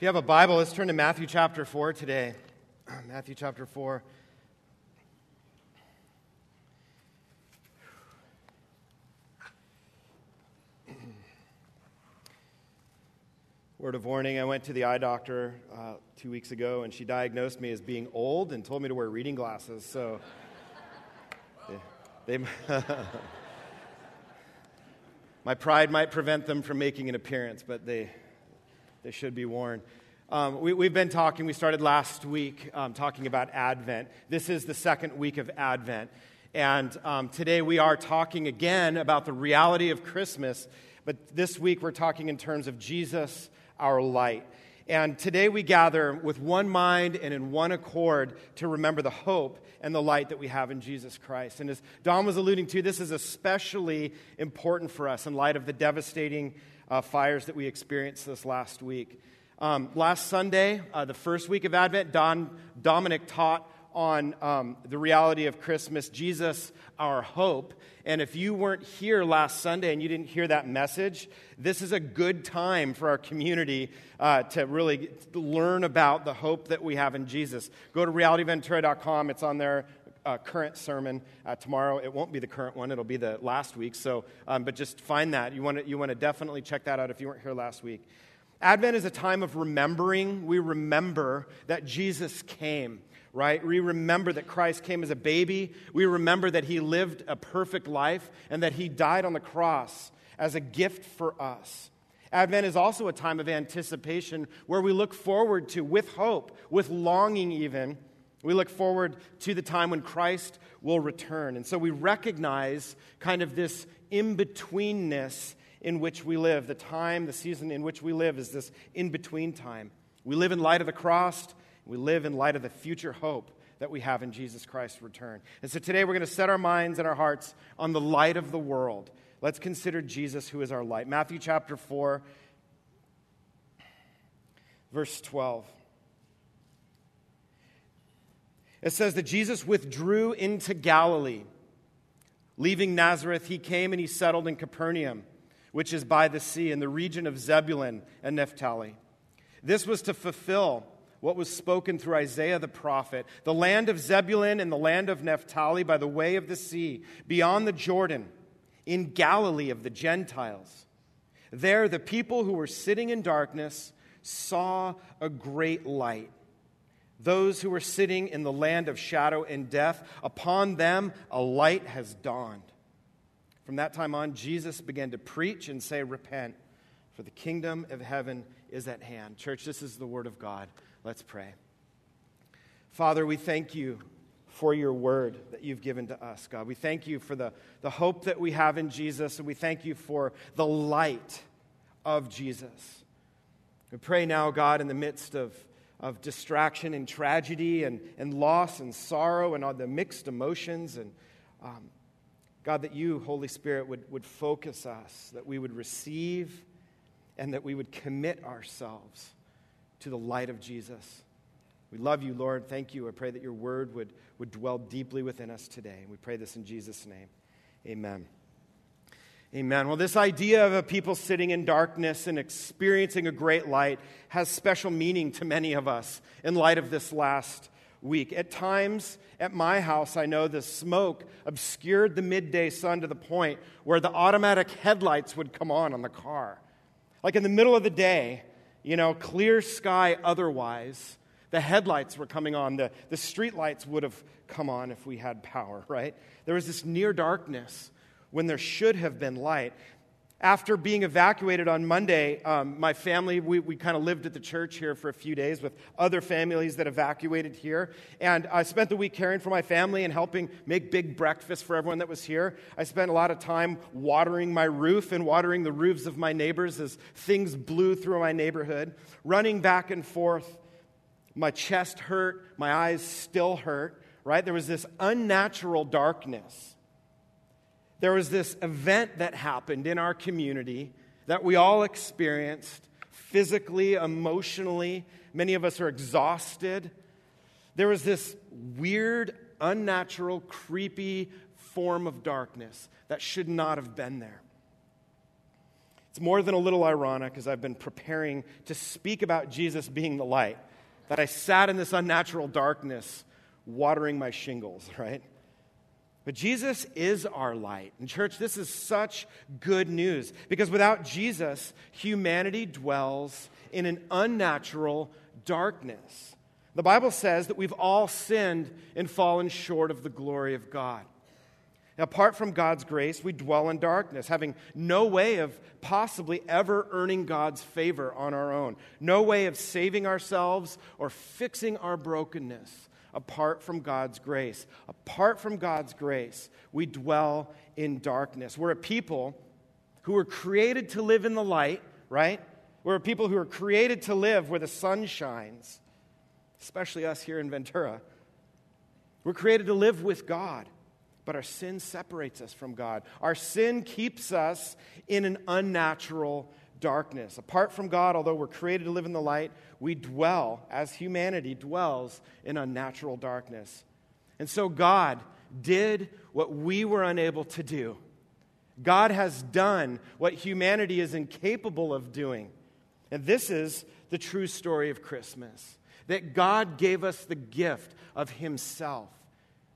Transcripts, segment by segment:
If you have a Bible, let's turn to Matthew chapter 4 today. Matthew chapter 4. Word of warning I went to the eye doctor uh, two weeks ago, and she diagnosed me as being old and told me to wear reading glasses. So they, they my pride might prevent them from making an appearance, but they, they should be worn. Um, we, have been talking, we started last week um, talking about Advent. This is the second week of Advent. And um, today we are talking again about the reality of Christmas, but this week we're talking in terms of Jesus, our light. And today we gather with one mind and in one accord to remember the hope and the light that we have in Jesus Christ. And as Don was alluding to, this is especially important for us in light of the devastating uh, fires that we experienced this last week. Um, last Sunday, uh, the first week of Advent, Don, Dominic taught on um, the reality of Christmas, Jesus, our hope. And if you weren't here last Sunday and you didn't hear that message, this is a good time for our community uh, to really learn about the hope that we have in Jesus. Go to realityventura.com, it's on there. Uh, current sermon uh, tomorrow. It won't be the current one; it'll be the last week. So, um, but just find that. You want to you want to definitely check that out if you weren't here last week. Advent is a time of remembering. We remember that Jesus came right? We remember that Christ came as a baby. We remember that he lived a perfect life and that he died on the cross as a gift for us. Advent is also a time of anticipation where we look forward to, with hope, with longing even, we look forward to the time when Christ will return. And so we recognize kind of this in betweenness in which we live. The time, the season in which we live is this in between time. We live in light of the cross, we live in light of the future hope that we have in Jesus Christ's return. And so today we're going to set our minds and our hearts on the light of the world. Let's consider Jesus, who is our light. Matthew chapter 4, verse 12. It says that Jesus withdrew into Galilee. Leaving Nazareth, he came and he settled in Capernaum, which is by the sea in the region of Zebulun and Naphtali. This was to fulfill what was spoken through Isaiah the prophet the land of Zebulun and the land of Naphtali by the way of the sea, beyond the Jordan, in Galilee of the Gentiles. There, the people who were sitting in darkness saw a great light. Those who were sitting in the land of shadow and death, upon them a light has dawned. From that time on, Jesus began to preach and say, Repent, for the kingdom of heaven is at hand. Church, this is the word of God. Let's pray. Father, we thank you for your word that you've given to us, God. We thank you for the, the hope that we have in Jesus, and we thank you for the light of Jesus. We pray now, God, in the midst of, of distraction and tragedy and, and loss and sorrow and all the mixed emotions, and um, God, that you, Holy Spirit, would, would focus us, that we would receive, and that we would commit ourselves to the light of Jesus. We love you, Lord. Thank you. I pray that your word would, would dwell deeply within us today. And We pray this in Jesus' name. Amen. Amen. Well, this idea of a people sitting in darkness and experiencing a great light has special meaning to many of us in light of this last week. At times at my house, I know the smoke obscured the midday sun to the point where the automatic headlights would come on on the car. Like in the middle of the day, you know, clear sky otherwise, the headlights were coming on, the, the street lights would have come on if we had power, right? There was this near darkness when there should have been light after being evacuated on Monday, um, my family, we, we kind of lived at the church here for a few days with other families that evacuated here. And I spent the week caring for my family and helping make big breakfast for everyone that was here. I spent a lot of time watering my roof and watering the roofs of my neighbors as things blew through my neighborhood, running back and forth. My chest hurt, my eyes still hurt, right? There was this unnatural darkness there was this event that happened in our community that we all experienced physically, emotionally. Many of us are exhausted. There was this weird, unnatural, creepy form of darkness that should not have been there. It's more than a little ironic as I've been preparing to speak about Jesus being the light, that I sat in this unnatural darkness watering my shingles, right? But Jesus is our light. And, church, this is such good news because without Jesus, humanity dwells in an unnatural darkness. The Bible says that we've all sinned and fallen short of the glory of God. Apart from God's grace, we dwell in darkness, having no way of possibly ever earning God's favor on our own, no way of saving ourselves or fixing our brokenness apart from God's grace. Apart from God's grace, we dwell in darkness. We're a people who were created to live in the light, right? We're a people who are created to live where the sun shines, especially us here in Ventura. We're created to live with God, but our sin separates us from God. Our sin keeps us in an unnatural darkness. Apart from God, although we're created to live in the light, we dwell, as humanity dwells, in unnatural darkness. And so God did what we were unable to do. God has done what humanity is incapable of doing. And this is the true story of Christmas that God gave us the gift of Himself,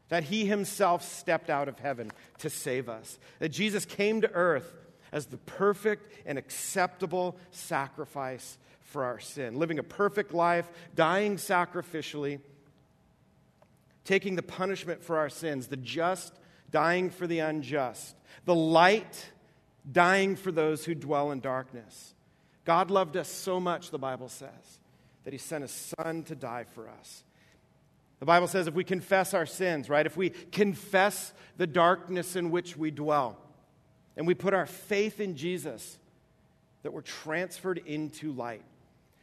that He Himself stepped out of heaven to save us, that Jesus came to earth as the perfect and acceptable sacrifice for our sin, living a perfect life, dying sacrificially, taking the punishment for our sins, the just dying for the unjust, the light dying for those who dwell in darkness. God loved us so much, the Bible says, that he sent his son to die for us. The Bible says if we confess our sins, right? If we confess the darkness in which we dwell, and we put our faith in Jesus, that we're transferred into light.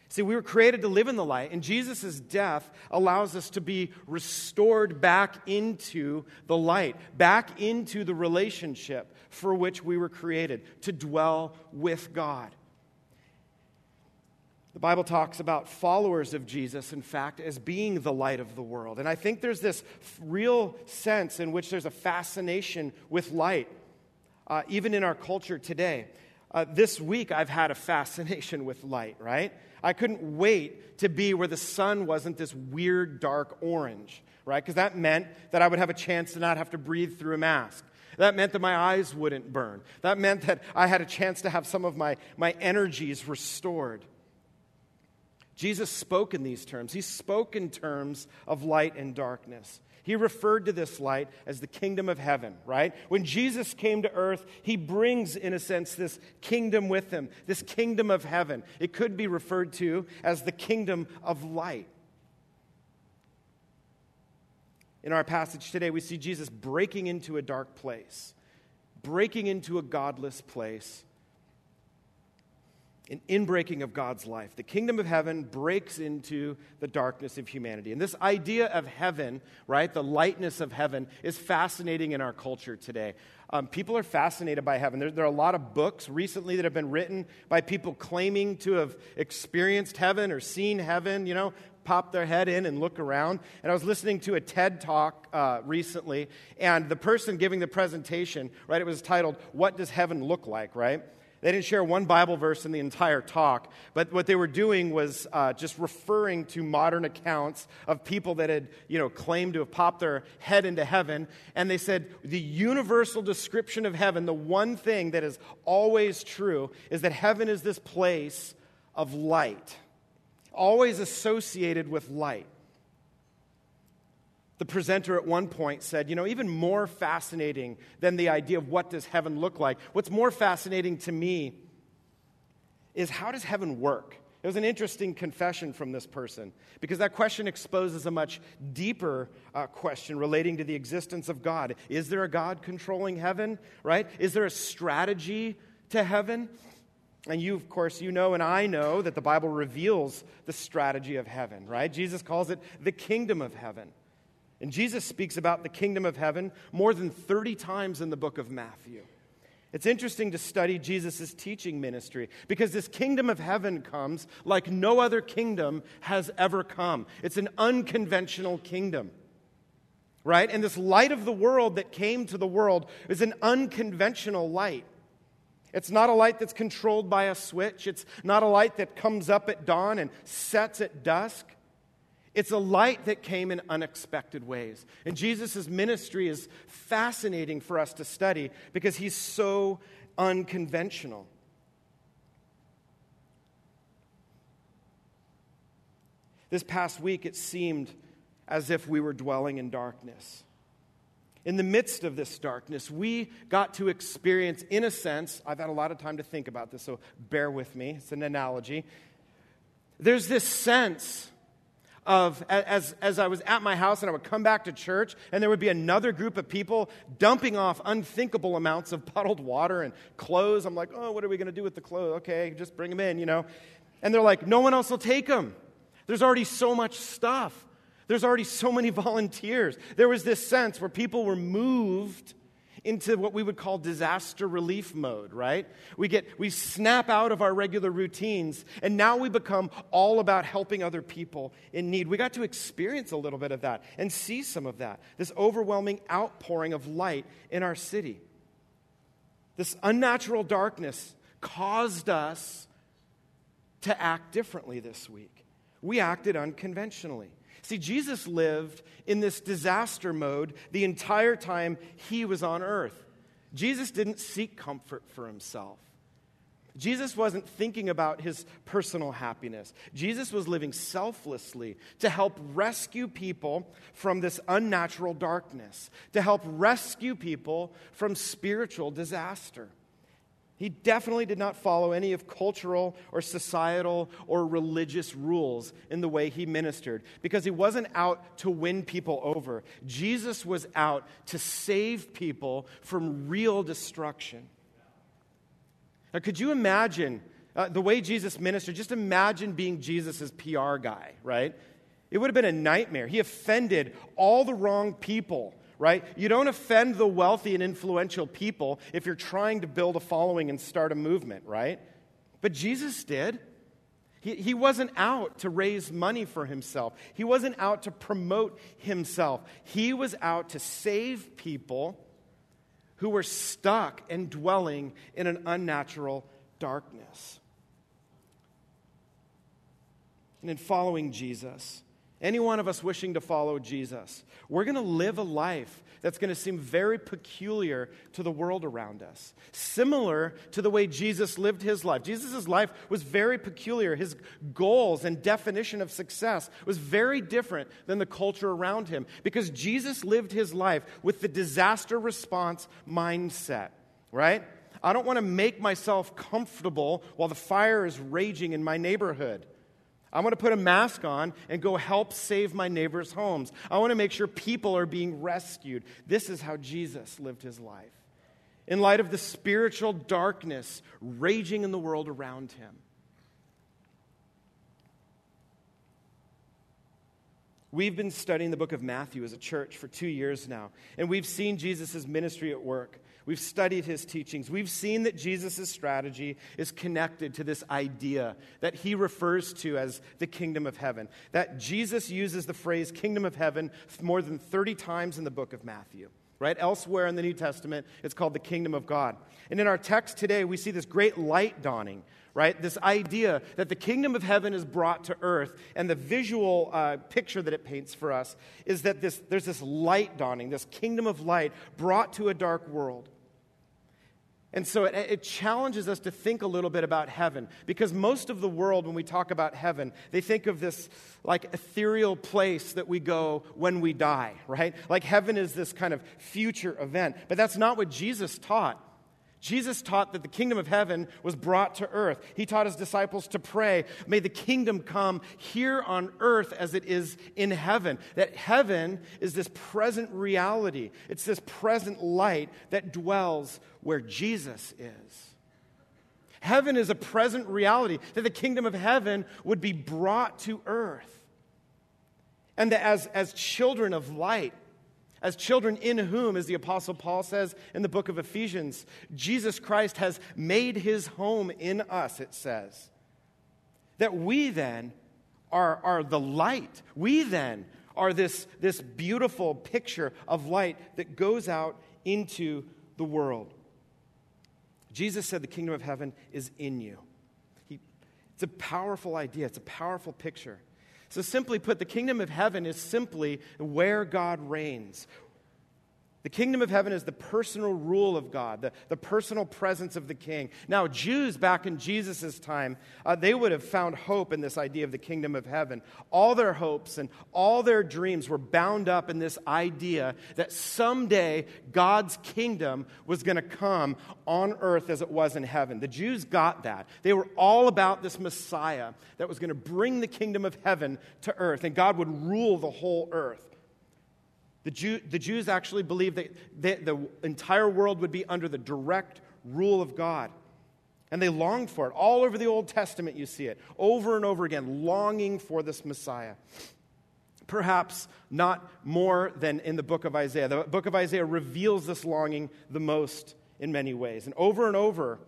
See, we were created to live in the light, and Jesus' death allows us to be restored back into the light, back into the relationship for which we were created, to dwell with God. The Bible talks about followers of Jesus, in fact, as being the light of the world. And I think there's this real sense in which there's a fascination with light uh, even in our culture today. Uh, this week, I've had a fascination with light, right? I couldn't wait to be where the sun wasn't this weird dark orange, right? Because that meant that I would have a chance to not have to breathe through a mask. That meant that my eyes wouldn't burn. That meant that I had a chance to have some of my, my energies restored. Jesus spoke in these terms. He spoke in terms of light and darkness. He referred to this light as the kingdom of heaven, right? When Jesus came to earth, he brings, in a sense, this kingdom with him, this kingdom of heaven. It could be referred to as the kingdom of light. In our passage today, we see Jesus breaking into a dark place, breaking into a godless place an inbreaking of God's life. The kingdom of heaven breaks into the darkness of humanity. And this idea of heaven, right, the lightness of heaven, is fascinating in our culture today. Um, people are fascinated by heaven. There, there, are a lot of books recently that have been written by people claiming to have experienced heaven or seen heaven, you know, pop their head in and look around. And I was listening to a TED talk uh, recently, and the person giving the presentation, right, it was titled, What Does Heaven Look Like, right? They didn't share one Bible verse in the entire talk, but what they were doing was uh, just referring to modern accounts of people that had, you know, claimed to have popped their head into heaven. And they said the universal description of heaven, the one thing that is always true, is that heaven is this place of light, always associated with light. The presenter at one point said, you know, even more fascinating than the idea of what does heaven look like, what's more fascinating to me is how does heaven work? It was an interesting confession from this person because that question exposes a much deeper uh, question relating to the existence of God. Is there a God controlling heaven, right? Is there a strategy to heaven? And you, of course, you know and I know that the Bible reveals the strategy of heaven, right? Jesus calls it the kingdom of heaven. And Jesus speaks about the kingdom of heaven more than 30 times in the book of Matthew. It's interesting to study Jesus' teaching ministry because this kingdom of heaven comes like no other kingdom has ever come. It's an unconventional kingdom, right? And this light of the world that came to the world is an unconventional light. It's not a light that's controlled by a switch. It's not a light that comes up at dawn and sets at dusk. It's a light that came in unexpected ways. And Jesus' ministry is fascinating for us to study because he's so unconventional. This past week, it seemed as if we were dwelling in darkness. In the midst of this darkness, we got to experience, in a sense, I've had a lot of time to think about this, so bear with me. It's an analogy. There's this sense of as, as I was at my house and I would come back to church, and there would be another group of people dumping off unthinkable amounts of puddled water and clothes. I'm like, oh, what are we going to do with the clothes? Okay, just bring them in, you know. And they're like, no one else will take them. There's already so much stuff. There's already so many volunteers. There was this sense where people were moved into what we would call disaster relief mode, right? We get we snap out of our regular routines and now we become all about helping other people in need. We got to experience a little bit of that and see some of that. This overwhelming outpouring of light in our city. This unnatural darkness caused us to act differently this week. We acted unconventionally. See, Jesus lived in this disaster mode the entire time he was on earth. Jesus didn't seek comfort for himself. Jesus wasn't thinking about his personal happiness. Jesus was living selflessly to help rescue people from this unnatural darkness, to help rescue people from spiritual disaster. He definitely did not follow any of cultural or societal or religious rules in the way he ministered because he wasn't out to win people over. Jesus was out to save people from real destruction. Now, could you imagine uh, the way Jesus ministered? Just imagine being Jesus' PR guy, right? It would have been a nightmare. He offended all the wrong people right? You don't offend the wealthy and influential people if you're trying to build a following and start a movement, right? But Jesus did. He, he wasn't out to raise money for himself, he wasn't out to promote himself. He was out to save people who were stuck and dwelling in an unnatural darkness. And in following Jesus, any one of us wishing to follow Jesus, we're going to live a life that's going to seem very peculiar to the world around us. Similar to the way Jesus lived his life. Jesus' life was very peculiar. His goals and definition of success was very different than the culture around him because Jesus lived his life with the disaster response mindset, right? I don't want to make myself comfortable while the fire is raging in my neighborhood. I want to put a mask on and go help save my neighbors' homes. I want to make sure people are being rescued. This is how Jesus lived his life. In light of the spiritual darkness raging in the world around him. We've been studying the book of Matthew as a church for two years now, and we've seen Jesus' ministry at work. We've studied his teachings. We've seen that Jesus' strategy is connected to this idea that he refers to as the kingdom of heaven. That Jesus uses the phrase kingdom of heaven more than 30 times in the book of Matthew. Right? Elsewhere in the New Testament, it's called the kingdom of God. And in our text today, we see this great light dawning right? This idea that the kingdom of heaven is brought to earth, and the visual uh, picture that it paints for us is that this, there's this light dawning, this kingdom of light brought to a dark world. And so it, it, challenges us to think a little bit about heaven because most of the world, when we talk about heaven, they think of this like ethereal place that we go when we die, right? Like heaven is this kind of future event. But that's not what Jesus taught. Jesus taught that the kingdom of heaven was brought to earth. He taught his disciples to pray, May the kingdom come here on earth as it is in heaven. That heaven is this present reality, it's this present light that dwells where Jesus is. Heaven is a present reality, that the kingdom of heaven would be brought to earth. And that as, as children of light, as children in whom, as the Apostle Paul says in the book of Ephesians, Jesus Christ has made his home in us, it says. That we then are, are the light. We then are this, this beautiful picture of light that goes out into the world. Jesus said the kingdom of heaven is in you. He, it's a powerful idea, it's a powerful picture. So, simply put, the kingdom of heaven is simply where God reigns, the kingdom of heaven is the personal rule of God, the, the personal presence of the king. Now, Jews back in Jesus' time, uh, they would have found hope in this idea of the kingdom of heaven. All their hopes and all their dreams were bound up in this idea that someday God's kingdom was going to come on earth as it was in heaven. The Jews got that. They were all about this Messiah that was going to bring the kingdom of heaven to earth, and God would rule the whole earth. The, Jew, the Jews actually believed that the entire world would be under the direct rule of God. And they longed for it. All over the Old Testament, you see it over and over again, longing for this Messiah. Perhaps not more than in the book of Isaiah. The book of Isaiah reveals this longing the most in many ways. And over and over,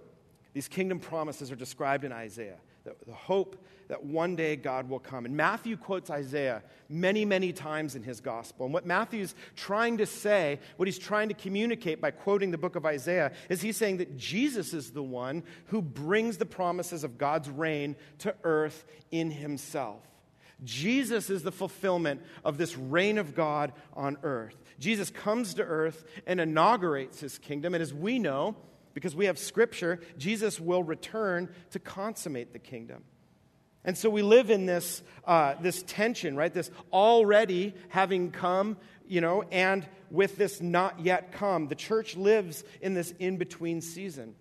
these kingdom promises are described in Isaiah the, the hope that one day God will come. And Matthew quotes Isaiah many, many times in his gospel. And what Matthew's trying to say, what he's trying to communicate by quoting the book of Isaiah, is he's saying that Jesus is the one who brings the promises of God's reign to earth in himself. Jesus is the fulfillment of this reign of God on earth. Jesus comes to earth and inaugurates his kingdom. And as we know, because we have scripture, Jesus will return to consummate the kingdom. And so we live in this, uh, this tension, right? This already having come, you know, and with this not yet come. The church lives in this in between season.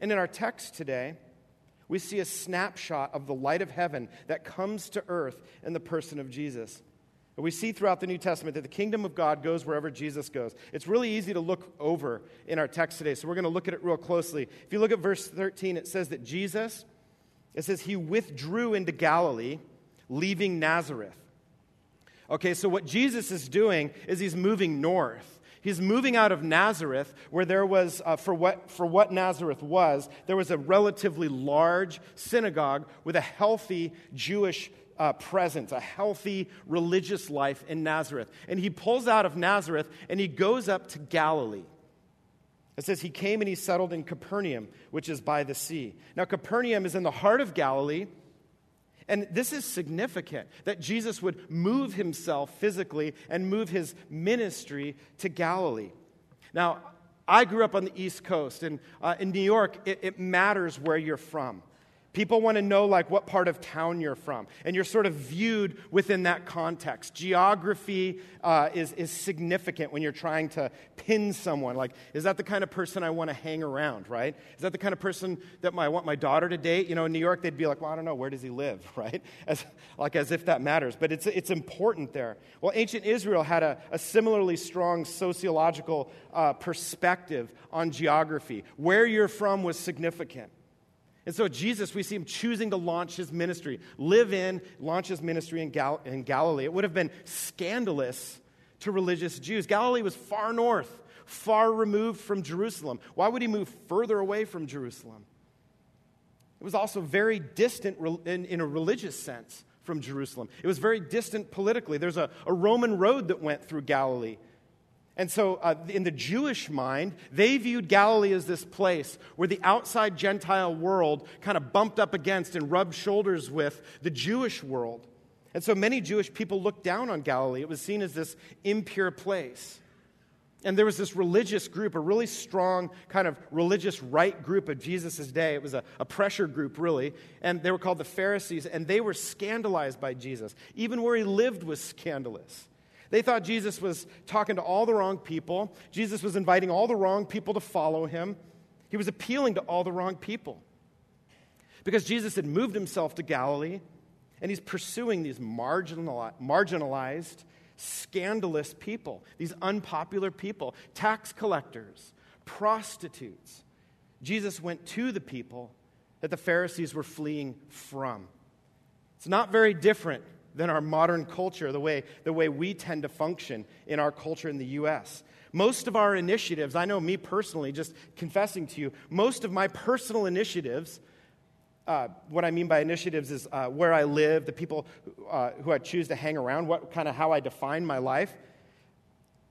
And in our text today, we see a snapshot of the light of heaven that comes to earth in the person of Jesus. And we see throughout the New Testament that the kingdom of God goes wherever Jesus goes. It's really easy to look over in our text today, so we're going to look at it real closely. If you look at verse 13, it says that Jesus, it says he withdrew into Galilee, leaving Nazareth. Okay, so what Jesus is doing is he's moving north. He's moving out of Nazareth, where there was, uh, for, what, for what Nazareth was, there was a relatively large synagogue with a healthy Jewish uh, presence, a healthy religious life in Nazareth. And he pulls out of Nazareth and he goes up to Galilee. It says he came and he settled in Capernaum, which is by the sea. Now, Capernaum is in the heart of Galilee. And this is significant that Jesus would move himself physically and move his ministry to Galilee. Now, I grew up on the East Coast, and uh, in New York, it, it matters where you're from. People want to know, like, what part of town you're from. And you're sort of viewed within that context. Geography uh, is, is significant when you're trying to pin someone. Like, is that the kind of person I want to hang around, right? Is that the kind of person that I want my daughter to date? You know, in New York, they'd be like, well, I don't know, where does he live, right? As, like, as if that matters. But it's, it's important there. Well, ancient Israel had a, a similarly strong sociological uh, perspective on geography. Where you're from was significant. And so, Jesus, we see him choosing to launch his ministry, live in, launch his ministry in, Gal- in Galilee. It would have been scandalous to religious Jews. Galilee was far north, far removed from Jerusalem. Why would he move further away from Jerusalem? It was also very distant in, in a religious sense from Jerusalem. It was very distant politically. There's a, a Roman road that went through Galilee. And so, uh, in the Jewish mind, they viewed Galilee as this place where the outside Gentile world kind of bumped up against and rubbed shoulders with the Jewish world. And so, many Jewish people looked down on Galilee. It was seen as this impure place. And there was this religious group, a really strong kind of religious right group of Jesus' day. It was a, a pressure group, really. And they were called the Pharisees, and they were scandalized by Jesus. Even where he lived was scandalous. They thought Jesus was talking to all the wrong people. Jesus was inviting all the wrong people to follow him. He was appealing to all the wrong people. Because Jesus had moved himself to Galilee and he's pursuing these marginalized, scandalous people, these unpopular people, tax collectors, prostitutes. Jesus went to the people that the Pharisees were fleeing from. It's not very different than our modern culture, the way, the way we tend to function in our culture in the U.S. Most of our initiatives, I know me personally, just confessing to you, most of my personal initiatives, uh, what I mean by initiatives is uh, where I live, the people uh, who I choose to hang around, what kind of how I define my life.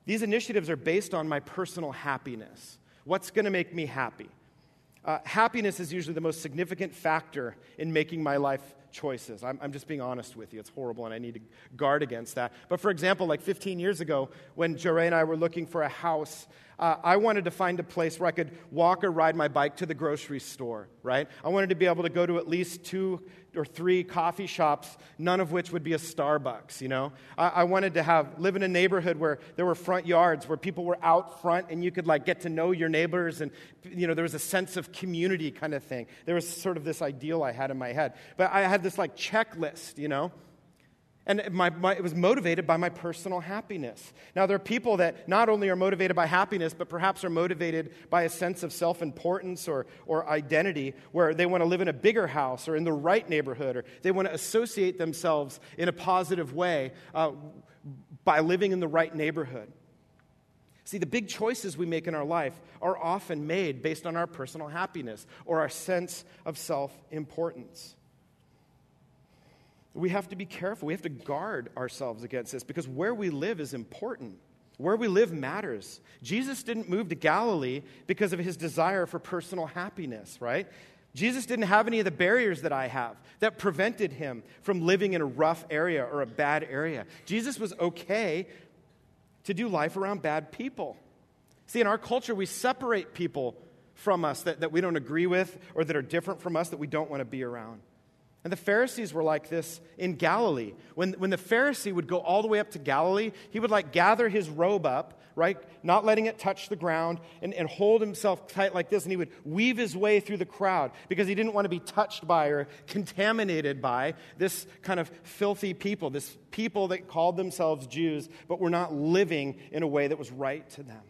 These initiatives are based on my personal happiness. What's going to make me happy? uh, happiness is usually the most significant factor in making my life choices. I'm, I'm, just being honest with you. It's horrible, and I need to guard against that. But for example, like 15 years ago, when Joray and I were looking for a house, uh, I wanted to find a place where I could walk or ride my bike to the grocery store, right? I wanted to be able to go to at least two or three coffee shops, none of which would be a Starbucks, you know? I, I wanted to have, live in a neighborhood where there were front yards, where people were out front and you could like get to know your neighbors and, you know, there was a sense of community kind of thing. There was sort of this ideal I had in my head. But I had this like checklist, you know? And my, my, it was motivated by my personal happiness. Now, there are people that not only are motivated by happiness, but perhaps are motivated by a sense of self importance or, or identity, where they want to live in a bigger house or in the right neighborhood, or they want to associate themselves in a positive way uh, by living in the right neighborhood. See, the big choices we make in our life are often made based on our personal happiness or our sense of self importance we have to be careful. We have to guard ourselves against this because where we live is important. Where we live matters. Jesus didn't move to Galilee because of his desire for personal happiness, right? Jesus didn't have any of the barriers that I have that prevented him from living in a rough area or a bad area. Jesus was okay to do life around bad people. See, in our culture, we separate people from us that, that we don't agree with or that are different from us that we don't want to be around. And the Pharisees were like this in Galilee. When, when the Pharisee would go all the way up to Galilee, he would like gather his robe up, right? Not letting it touch the ground and, and hold himself tight like this. And he would weave his way through the crowd because he didn't want to be touched by or contaminated by this kind of filthy people, this people that called themselves Jews, but were not living in a way that was right to them.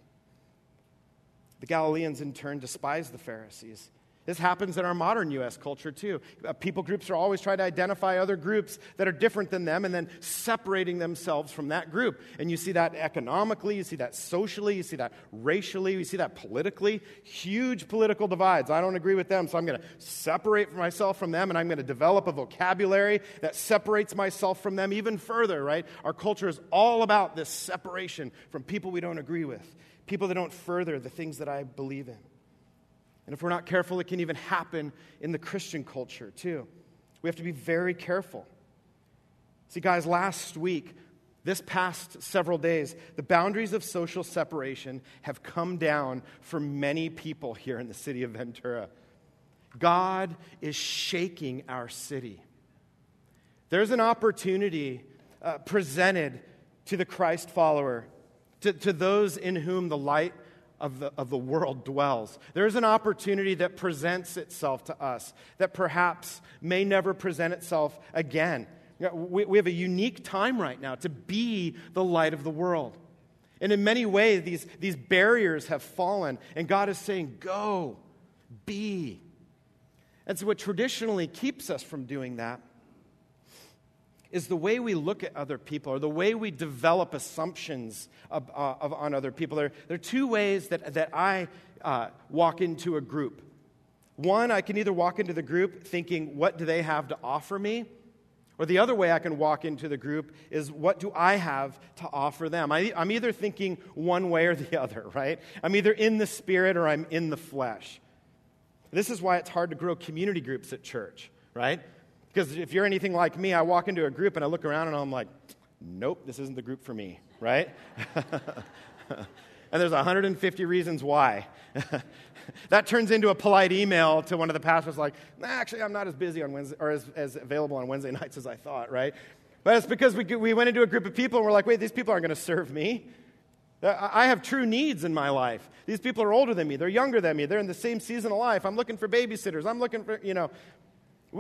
The Galileans, in turn, despised the Pharisees this happens in our modern U.S. culture too. Uh, people groups are always trying to identify other groups that are different than them and then separating themselves from that group. And you see that economically, you see that socially, you see that racially, you see that politically. Huge political divides. I don't agree with them, so I'm going to separate myself from them and I'm going to develop a vocabulary that separates myself from them even further, right? Our culture is all about this separation from people we don't agree with, people that don't further the things that I believe in. And if we're not careful, it can even happen in the Christian culture too. We have to be very careful. See, guys, last week, this past several days, the boundaries of social separation have come down for many people here in the city of Ventura. God is shaking our city. There's an opportunity uh, presented to the Christ follower, to, to those in whom the light of the, of the world dwells. There's an opportunity that presents itself to us that perhaps may never present itself again. We, we have a unique time right now to be the light of the world. And in many ways, these, these barriers have fallen, and God is saying, Go, be. And so, what traditionally keeps us from doing that is the way we look at other people or the way we develop assumptions of, uh, of, on other people. There, there, are two ways that, that I uh, walk into a group. One, I can either walk into the group thinking, what do they have to offer me? Or the other way I can walk into the group is, what do I have to offer them? I, I'm either thinking one way or the other, right? I'm either in the spirit or I'm in the flesh. This is why it's hard to grow community groups at church, right? Because if you're anything like me, I walk into a group and I look around and I'm like, nope, this isn't the group for me, right? and there's 150 reasons why. that turns into a polite email to one of the pastors like, nah, actually, I'm not as busy on Wednesday, or as, as available on Wednesday nights as I thought, right? But it's because we, we went into a group of people and we're like, wait, these people aren't going to serve me. I have true needs in my life. These people are older than me. They're younger than me. They're in the same season of life. I'm looking for babysitters. I'm looking for, you know,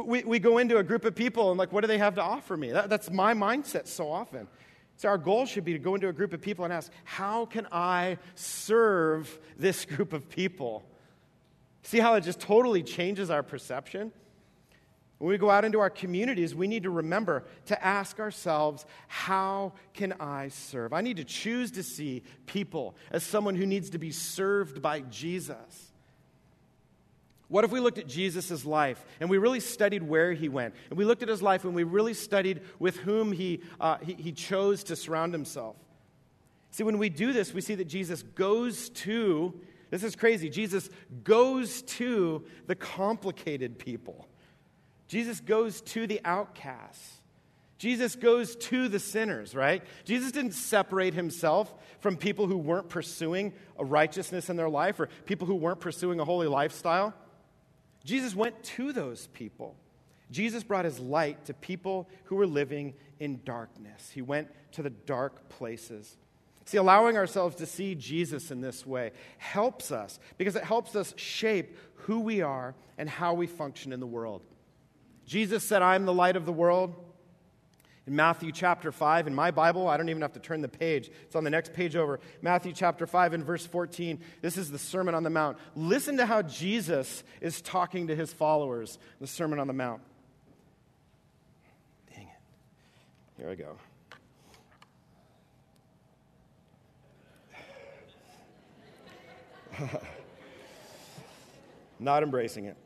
we, we go into a group of people and, like, what do they have to offer me? That, that's my mindset so often. So, our goal should be to go into a group of people and ask, how can I serve this group of people? See how it just totally changes our perception? When we go out into our communities, we need to remember to ask ourselves, how can I serve? I need to choose to see people as someone who needs to be served by Jesus. What if we looked at Jesus' life and we really studied where he went? And we looked at his life and we really studied with whom he, uh, he, he chose to surround himself. See, when we do this, we see that Jesus goes to This is crazy. Jesus goes to the complicated people. Jesus goes to the outcasts. Jesus goes to the sinners, right? Jesus didn't separate himself from people who weren't pursuing a righteousness in their life or people who weren't pursuing a holy lifestyle. Jesus went to those people. Jesus brought his light to people who were living in darkness. He went to the dark places. See, allowing ourselves to see Jesus in this way helps us because it helps us shape who we are and how we function in the world. Jesus said, I am the light of the world. In Matthew chapter 5, in my Bible, I don't even have to turn the page. It's on the next page over. Matthew chapter 5 and verse 14. This is the Sermon on the Mount. Listen to how Jesus is talking to his followers, the Sermon on the Mount. Dang it. Here I go. Not embracing it.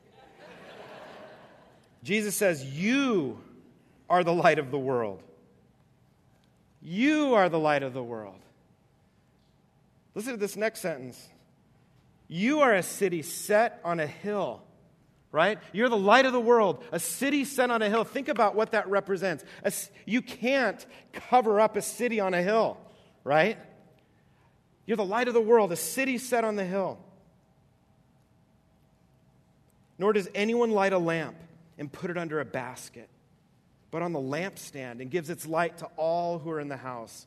Jesus says, You are the light of the world. You are the light of the world. Listen to this next sentence. You are a city set on a hill, right? You're the light of the world, a city set on a hill. Think about what that represents. You can't cover up a city on a hill, right? You're the light of the world, a city set on the hill. Nor does anyone light a lamp and put it under a basket, but on the lampstand and gives its light to all who are in the house.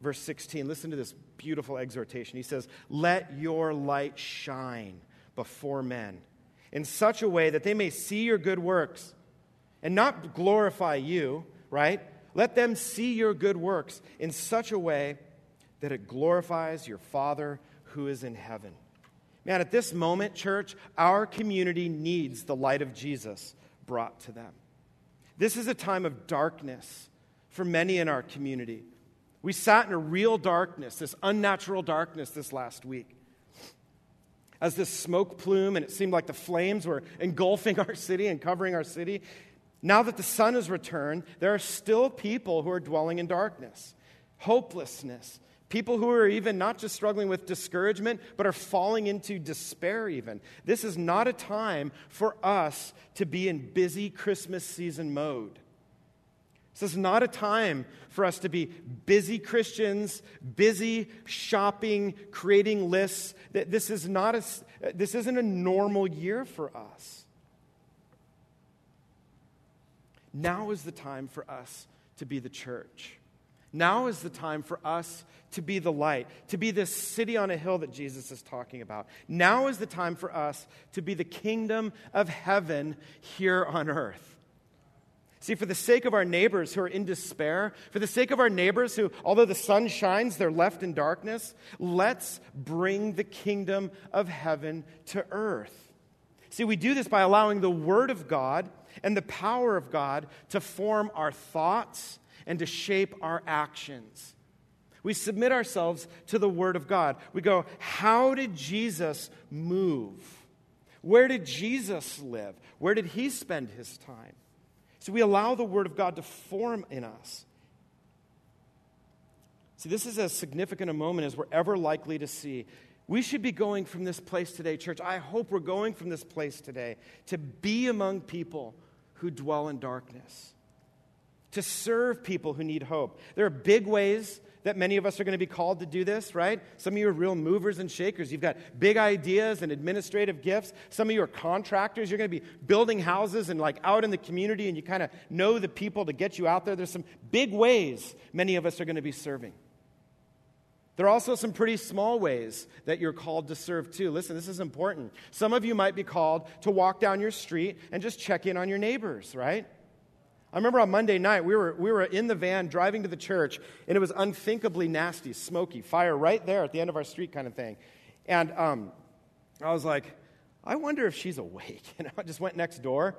Verse 16, listen to this beautiful exhortation. He says, Let your light shine before men in such a way that they may see your good works and not glorify you, right? Let them see your good works in such a way that it glorifies your Father who is in heaven. Man, at this moment, church, our community needs the light of Jesus brought to them. This is a time of darkness for many in our community. We sat in a real darkness, this unnatural darkness, this last week. As this smoke plume, and it seemed like the flames were engulfing our city and covering our city. Now that the sun has returned, there are still people who are dwelling in darkness, hopelessness, People who are even not just struggling with discouragement, but are falling into despair, even. This is not a time for us to be in busy Christmas season mode. This is not a time for us to be busy Christians, busy shopping, creating lists. This, is not a, this isn't a normal year for us. Now is the time for us to be the church. Now is the time for us to be the light, to be this city on a hill that Jesus is talking about. Now is the time for us to be the kingdom of heaven here on earth. See, for the sake of our neighbors who are in despair, for the sake of our neighbors who, although the sun shines, they're left in darkness, let's bring the kingdom of heaven to earth. See, we do this by allowing the Word of God and the power of God to form our thoughts and to shape our actions. We submit ourselves to the Word of God. We go, How did Jesus move? Where did Jesus live? Where did he spend his time? So we allow the Word of God to form in us. See, this is as significant a moment as we're ever likely to see. We should be going from this place today, church. I hope we're going from this place today to be among people who dwell in darkness to serve people who need hope. There are big ways that many of us are going to be called to do this, right? Some of you are real movers and shakers. You've got big ideas and administrative gifts. Some of you are contractors. You're going to be building houses and like out in the community and you kind of know the people to get you out there. There's some big ways many of us are going to be serving. There are also some pretty small ways that you're called to serve too. Listen, this is important. Some of you might be called to walk down your street and just check in on your neighbors, right? I remember on Monday night, we were, we were in the van driving to the church, and it was unthinkably nasty, smoky, fire right there at the end of our street kind of thing. And um, I was like, I wonder if she's awake. Know, I just went next door.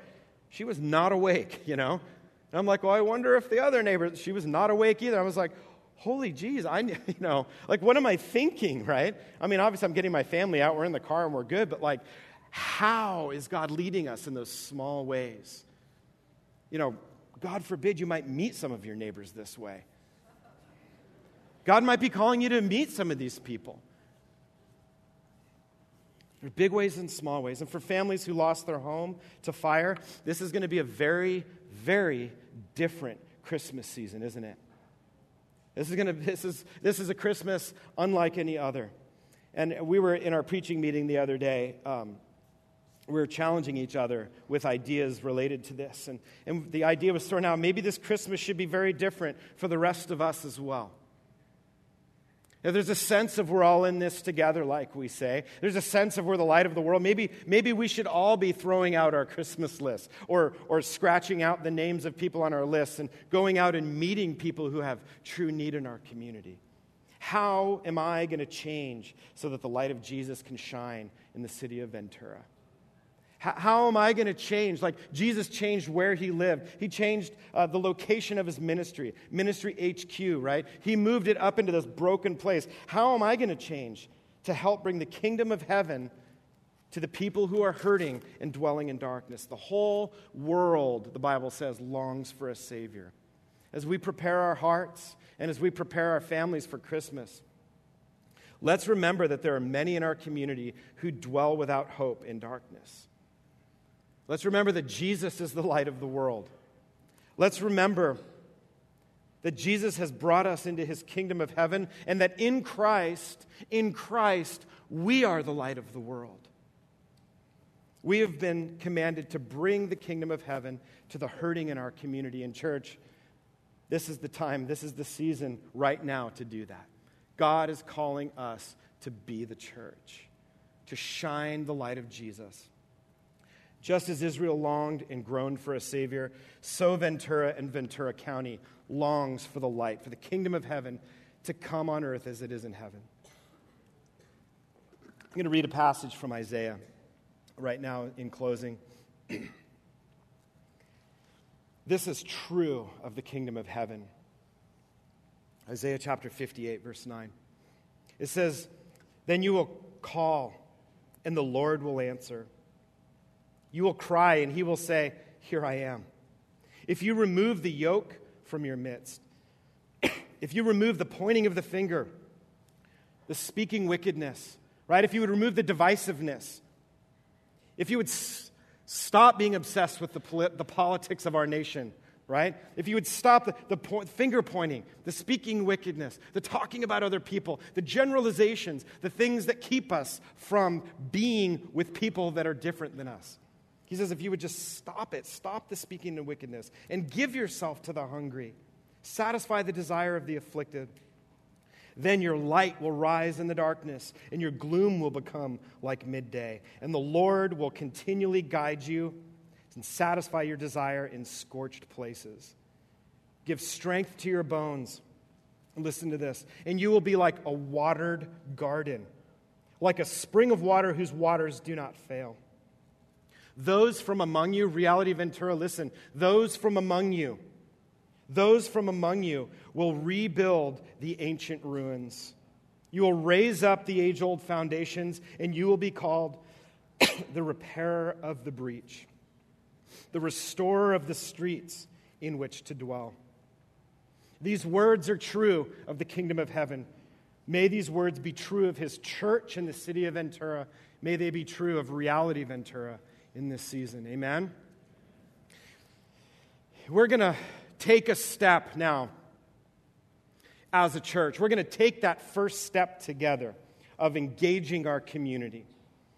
She was not awake, you know. And I'm like, well, I wonder if the other neighbor, she was not awake either. I was like, holy jeez, I, you know, like, what am I thinking, right? I mean, obviously, I'm getting my family out. We're in the car and we're good, but like, how is God leading us in those small ways? You know, God forbid you might meet some of your neighbors this way. God might be calling you to meet some of these people. There are big ways and small ways. And for families who lost their home to fire, this is going to be a very, very different Christmas season, isn't it? This is, going to, this, is, this is a Christmas unlike any other. And we were in our preaching meeting the other day. Um, were challenging each other with ideas related to this. And, and the idea was thrown out maybe this Christmas should be very different for the rest of us as well. Now, there's a sense of we're all in this together, like we say. There's a sense of we're the light of the world. Maybe, maybe we should all be throwing out our Christmas list or, or scratching out the names of people on our list and going out and meeting people who have true need in our community. How am I going to change so that the light of Jesus can shine in the city of Ventura? How, how am I going to change? Like Jesus changed where he lived, he changed uh, the location of his ministry, ministry HQ, right? He moved it up into this broken place. How am I going to change to help bring the kingdom of heaven? to the people who are hurting and dwelling in darkness. The whole world, the Bible says, longs for a Savior. As we prepare our hearts and as we prepare our families for Christmas, let's remember that there are many in our community who dwell without hope in darkness. Let's remember that Jesus is the light of the world. Let's remember that Jesus has brought us into his kingdom of heaven and that in Christ, in Christ, we are the light of the world. We have been commanded to bring the kingdom of heaven to the hurting in our community and church. This is the time, this is the season right now to do that. God is calling us to be the church, to shine the light of Jesus. Just as Israel longed and groaned for a Savior, so Ventura and Ventura County longs for the light, for the kingdom of heaven to come on earth as it is in heaven. I'm going to read a passage from Isaiah right now in closing. this is true of the kingdom of heaven. Isaiah chapter 58, verse 9. It says, Then you will call, and the Lord will answer. You will cry, and he will say, Here I am. If you remove the yoke from your midst, if you remove the pointing of the finger, the speaking wickedness, right? If you would remove the divisiveness, if you would s- stop being obsessed with the, polit- the politics of our nation, right? If you would stop the, the po- finger pointing, the speaking wickedness, the talking about other people, the generalizations, the things that keep us from being with people that are different than us. He says, if you would just stop it, stop the speaking of wickedness, and give yourself to the hungry, satisfy the desire of the afflicted, then your light will rise in the darkness, and your gloom will become like midday. And the Lord will continually guide you and satisfy your desire in scorched places. Give strength to your bones. Listen to this. And you will be like a watered garden, like a spring of water whose waters do not fail. Those from among you, Reality Ventura, listen, those from among you, those from among you will rebuild the ancient ruins. You will raise up the age old foundations, and you will be called the repairer of the breach, the restorer of the streets in which to dwell. These words are true of the kingdom of heaven. May these words be true of his church in the city of Ventura. May they be true of Reality Ventura in this season. Amen? We're going to take a step now as a church. We're going to take that first step together of engaging our community,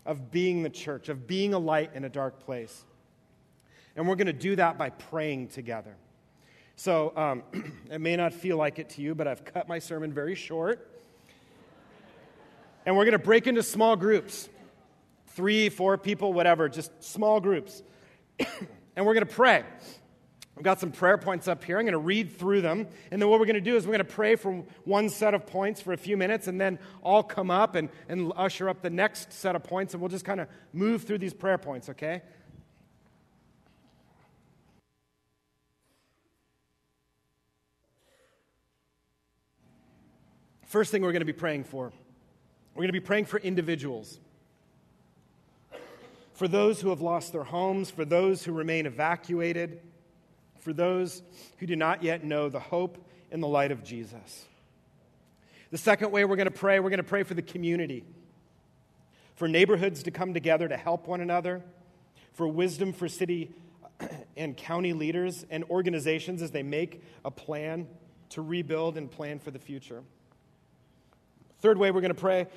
of being the church, of being a light in a dark place. And we're going to do that by praying together. So um, it may not feel like it to you, but I've cut my sermon very short. And we're going to break into small groups three, four people, whatever, just small groups. and we're going to pray. I've got some prayer points up here. I'm going to read through them. And then what we're going to do is we're going to pray for one set of points for a few minutes, and then I'll come up and, and usher up the next set of points, and we'll just kind of move through these prayer points, okay? First thing we're going to be praying for we're going to be praying for individuals for those who have lost their homes, for those who remain evacuated, for those who do not yet know the hope and the light of Jesus. The second way we're going to pray, we're going to pray for the community. for neighborhoods to come together to help one another, for wisdom for city and county leaders and organizations as they make a plan to rebuild and plan for the future. Third way we're going to pray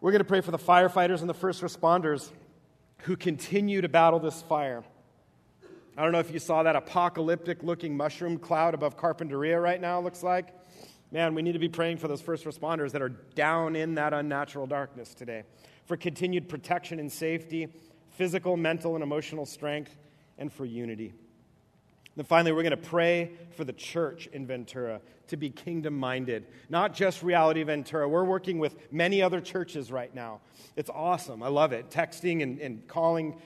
we're going to pray for the firefighters and the first responders who continue to battle this fire. I don't know if you saw that apocalyptic looking mushroom cloud above Carpinteria right now, looks like. Man, we need to be praying for those first responders that are down in that unnatural darkness today, for continued protection and safety, physical, mental, and emotional strength, and for unity. Then finally, we're going to pray for the church in Ventura to be kingdom minded, not just Reality Ventura. We're working with many other churches right now. It's awesome. I love it. Texting and, and calling,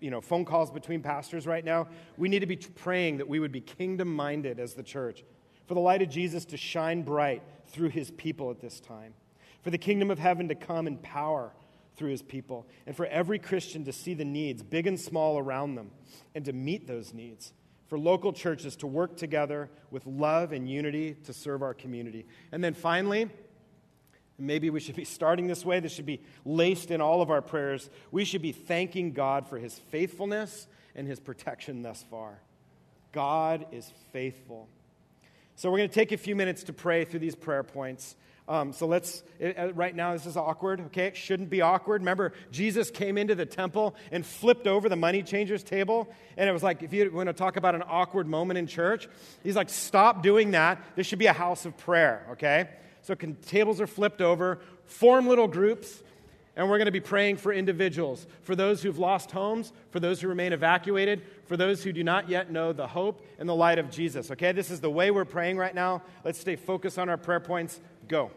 you know, phone calls between pastors right now. We need to be praying that we would be kingdom minded as the church, for the light of Jesus to shine bright through his people at this time, for the kingdom of heaven to come in power through his people, and for every Christian to see the needs, big and small, around them, and to meet those needs for local churches to work together with love and unity to serve our community. And then finally, maybe we should be starting this way, this should be laced in all of our prayers. We should be thanking God for his faithfulness and his protection thus far. God is faithful. So we're going to take a few minutes to pray through these prayer points. Um, so let's, it, right now, this is awkward, okay? It shouldn't be awkward. Remember, Jesus came into the temple and flipped over the money changers table. And it was like, if you want to talk about an awkward moment in church, he's like, stop doing that. This should be a house of prayer, okay? So can, tables are flipped over, form little groups, and we're going to be praying for individuals, for those who've lost homes, for those who remain evacuated, for those who do not yet know the hope and the light of Jesus. Okay, this is the way we're praying right now. Let's stay focused on our prayer points. Go.